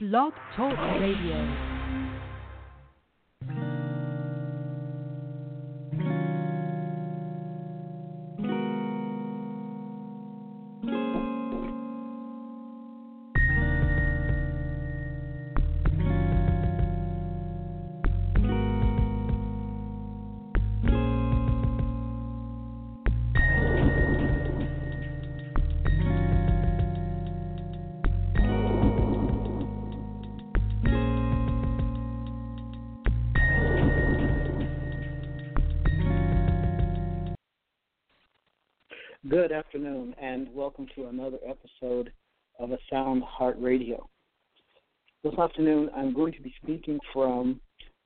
Blog Talk Radio. Good afternoon, and welcome to another episode of A Sound Heart Radio. This afternoon, I'm going to be speaking from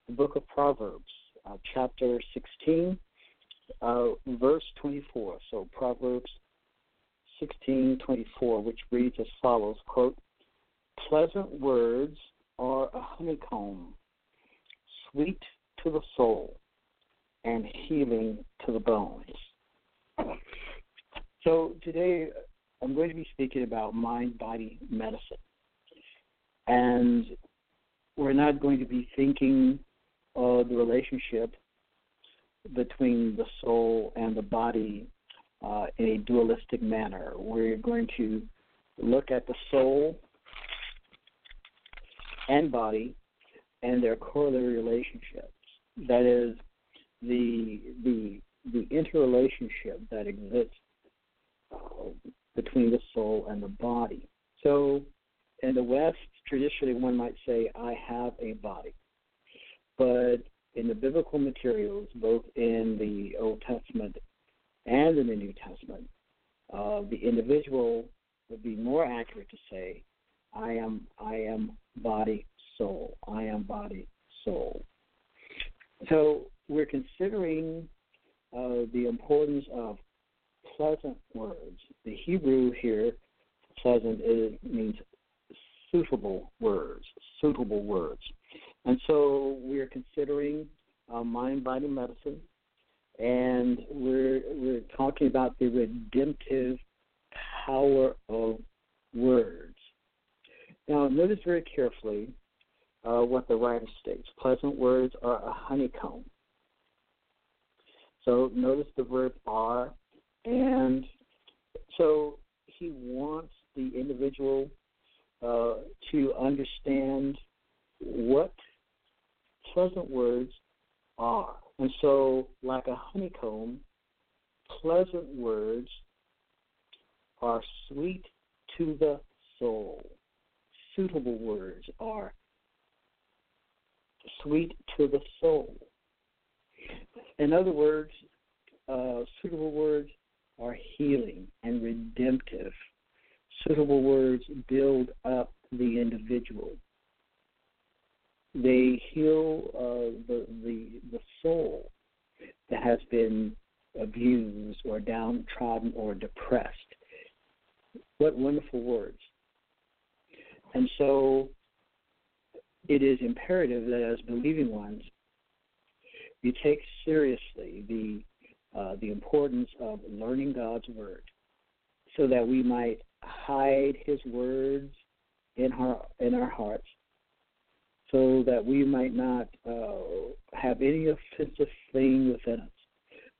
the book of Proverbs, uh, chapter 16, uh, verse 24. So, Proverbs 16:24, which reads as follows: "Quote: Pleasant words are a honeycomb, sweet to the soul, and healing to the bones." So today I'm going to be speaking about mind body medicine. And we're not going to be thinking of the relationship between the soul and the body uh, in a dualistic manner. We're going to look at the soul and body and their corollary relationships. That is, the the the interrelationship that exists between the soul and the body. So, in the West, traditionally one might say, I have a body. But in the biblical materials, both in the Old Testament and in the New Testament, uh, the individual would be more accurate to say, I am, I am body, soul. I am body, soul. So we're considering uh, the importance of pleasant words. The Hebrew here, pleasant, is, means suitable words, suitable words. And so we're considering uh, mind body medicine, and we're, we're talking about the redemptive power of words. Now, notice very carefully uh, what the writer states. Pleasant words are a honeycomb. So notice the verb are and so he wants the individual uh, to understand what pleasant words are. And so, like a honeycomb, pleasant words are sweet to the soul. Suitable words are sweet to the soul. In other words, uh, suitable words are healing and redemptive. Suitable words build up the individual. They heal uh, the, the the soul that has been abused or downtrodden or depressed. What wonderful words! And so, it is imperative that as believing ones, you take seriously the uh, the importance of learning God's word so that we might hide his words in our in our hearts so that we might not uh, have any offensive thing within us.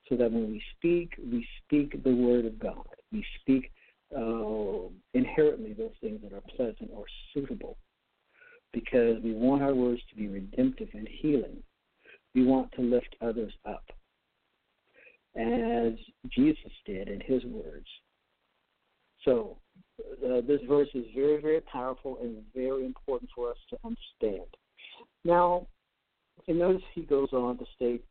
So that when we speak we speak the word of God. We speak uh, inherently those things that are pleasant or suitable because we want our words to be redemptive and healing. We want to lift others up as Jesus did in his words. So, uh, this verse is very, very powerful and very important for us to understand. Now, and notice he goes on to state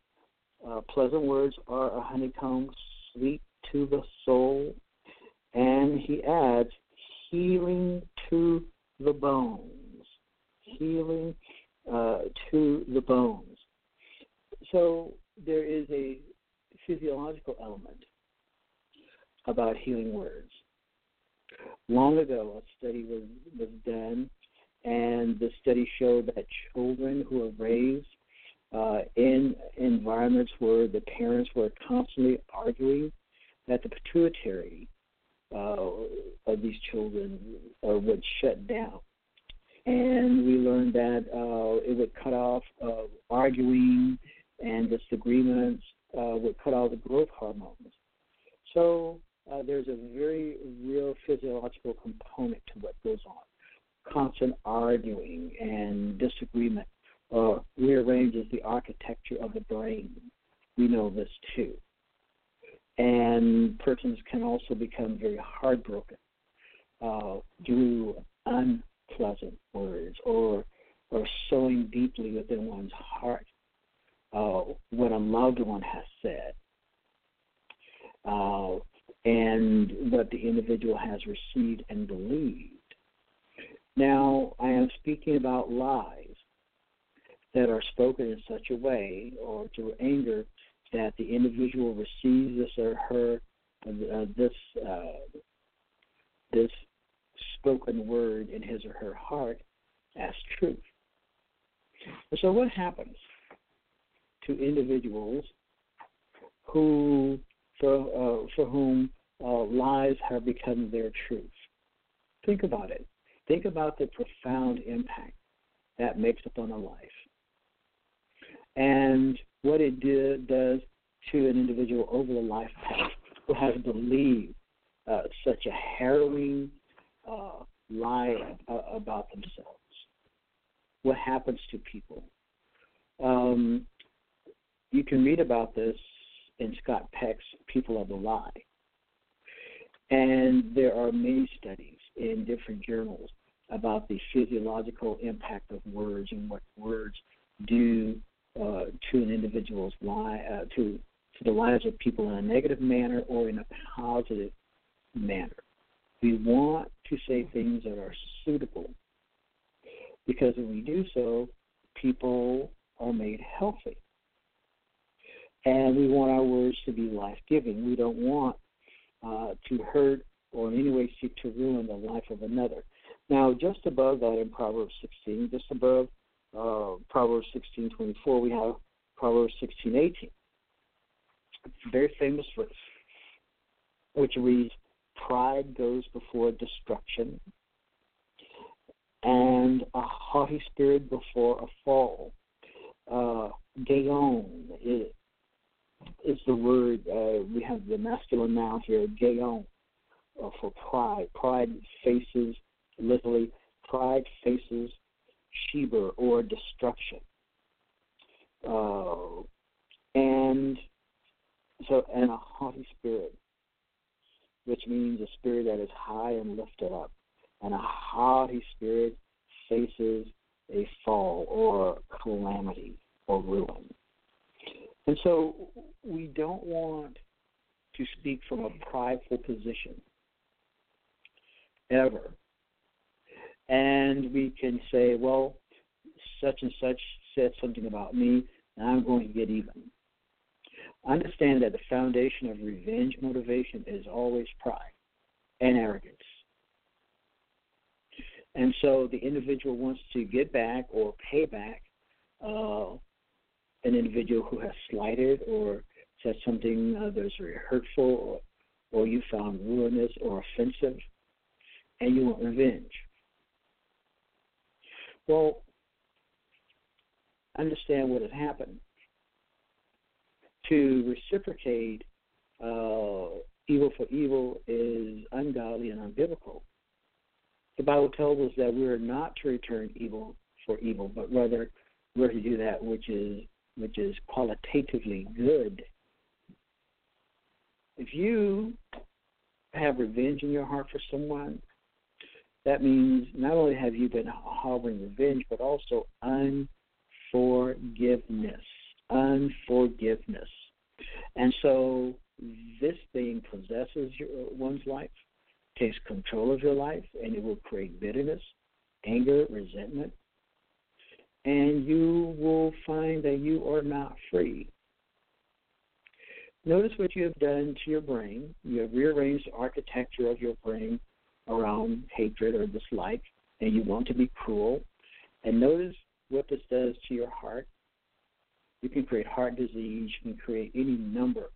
uh, pleasant words are a honeycomb, sweet to the soul, and he adds healing to the bones. Healing uh, to the bones. So there is a physiological element about healing words. Long ago, a study was, was done, and the study showed that children who are raised uh, in environments where the parents were constantly arguing, that the pituitary uh, of these children uh, would shut down. and we learned that uh, it would cut off uh, arguing and disagreements, uh, would cut off the growth hormones. So uh, there's a very real physiological component to what goes on. Constant arguing and disagreement uh, rearranges the architecture of the brain. We know this too. And persons can also become very heartbroken uh, through unpleasant words or or sowing deeply within one's heart uh, what a loved one has said uh, and what the individual has received and believed. Now, I am speaking about lies that are spoken in such a way or through anger that the individual receives this or her uh, this uh, this spoken word in his or her heart as truth. So, what happens to individuals who, for uh, for whom uh, lies have become their truth? Think about it. Think about the profound impact that makes upon a life, and what it does to an individual over the life path who has believed uh, such a harrowing uh, lie about themselves. What happens to people? Um, you can read about this in Scott Peck's People of the Lie. And there are many studies in different journals about the physiological impact of words and what words do uh, to an individual's life, uh, to to the lives of people in a negative manner or in a positive manner. We want to say things that are suitable because when we do so, people are made healthy. And we want our words to be life giving. We don't want uh, to hurt or in any way seek to ruin the life of another. Now, just above that in Proverbs 16, just above uh, Proverbs 16:24, we have Proverbs 16:18. Very famous verse, which reads, "Pride goes before destruction, and a haughty spirit before a fall." Uh, Gaon is, is the word. Uh, we have the masculine noun here, Gaon, uh, for pride. Pride faces literally. Pride faces Shever or destruction. Uh, and so, and a haughty spirit, which means a spirit that is high and lifted up. And a haughty spirit faces a fall or calamity or ruin. And so we don't want to speak from a prideful position ever. And we can say, well, such and such said something about me, and I'm going to get even. Understand that the foundation of revenge motivation is always pride and arrogance. And so the individual wants to get back or pay back uh, an individual who has slighted or said something uh, that's very hurtful or, or you found ruinous or offensive, and you want revenge. Well, understand what has happened. To reciprocate uh, evil for evil is ungodly and unbiblical. The Bible tells us that we are not to return evil for evil, but rather we're to do that which is which is qualitatively good. If you have revenge in your heart for someone, that means not only have you been harboring revenge, but also unforgiveness. Unforgiveness. And so this thing possesses your, one's life, takes control of your life, and it will create bitterness, anger, resentment, and you will find that you are not free. Notice what you have done to your brain. You have rearranged the architecture of your brain around hatred or dislike, and you want to be cruel. And notice what this does to your heart. You can create heart disease, you can create any number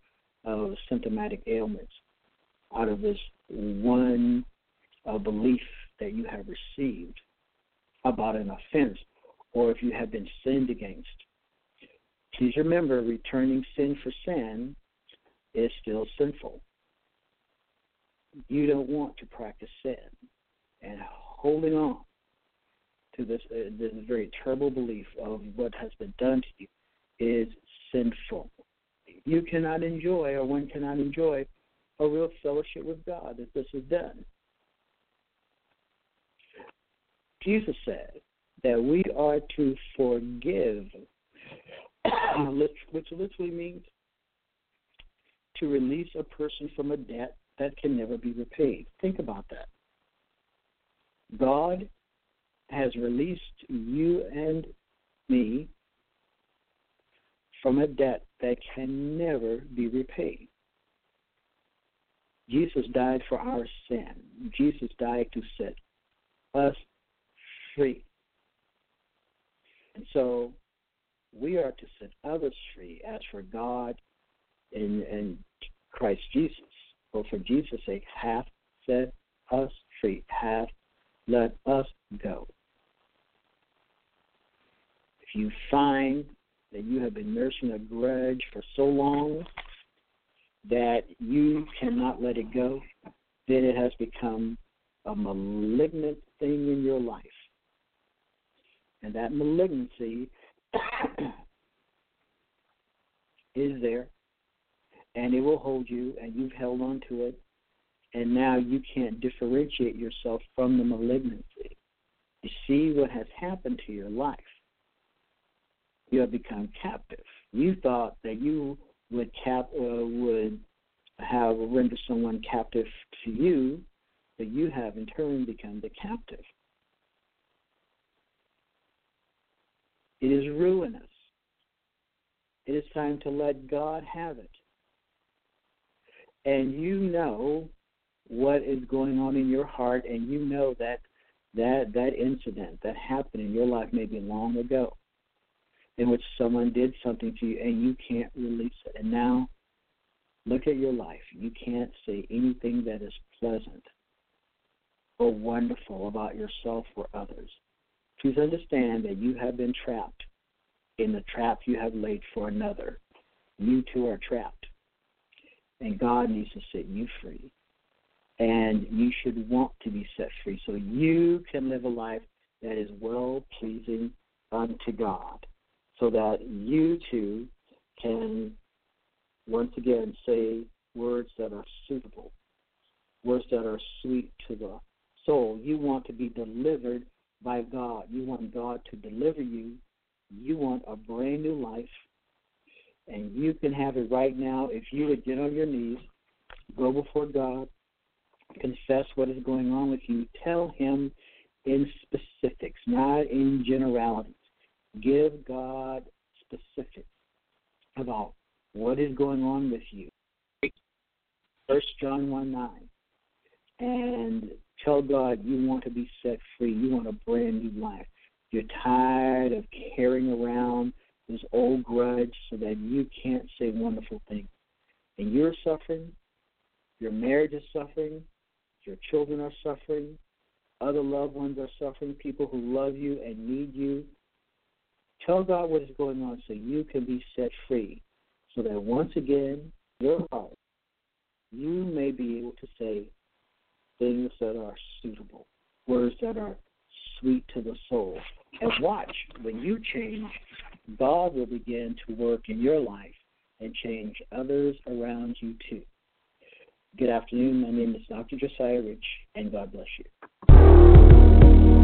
of symptomatic ailments out of this one uh, belief that you have received about an offense or if you have been sinned against. Please remember, returning sin for sin is still sinful. You don't want to practice sin. And holding on to this, uh, this very terrible belief of what has been done to you is sinful. You cannot enjoy, or one cannot enjoy, a real fellowship with God if this is done. Jesus said that we are to forgive, which literally means to release a person from a debt that can never be repaid. Think about that. God has released you and me from a debt that can never be repaid. Jesus died for our sin. Jesus died to set us free. And so we are to set others free as for God and, and Christ Jesus. Or for Jesus' sake, hath set us free, hath let us go. If you find that you have been nursing a grudge for so long that you cannot let it go, then it has become a malignant thing in your life. And that malignancy is there, and it will hold you, and you've held on to it, and now you can't differentiate yourself from the malignancy. You see what has happened to your life. You have become captive. You thought that you would cap uh, would have rendered someone captive to you, but you have in turn become the captive. It is ruinous. It is time to let God have it. And you know what is going on in your heart, and you know that that that incident that happened in your life maybe long ago, in which someone did something to you, and you can't release it. And now, look at your life. You can't say anything that is pleasant or wonderful about yourself or others. Please understand that you have been trapped in the trap you have laid for another. You too are trapped. And God needs to set you free. And you should want to be set free so you can live a life that is well pleasing unto God. So that you too can once again say words that are suitable, words that are sweet to the soul. You want to be delivered by God. You want God to deliver you. You want a brand new life. And you can have it right now if you would get on your knees, go before God, confess what is going on with you, tell Him in specifics, not in generalities. Give God specifics about what is going on with you. First John 1 9. And Tell God you want to be set free. You want a brand new life. You're tired of carrying around this old grudge so that you can't say wonderful things. And you're suffering. Your marriage is suffering. Your children are suffering. Other loved ones are suffering. People who love you and need you. Tell God what is going on so you can be set free. So that once again, your heart, you may be able to say, things that are suitable, words that are sweet to the soul. And watch, when you change, God will begin to work in your life and change others around you too. Good afternoon. My name is Dr. Josiah Rich, and God bless you.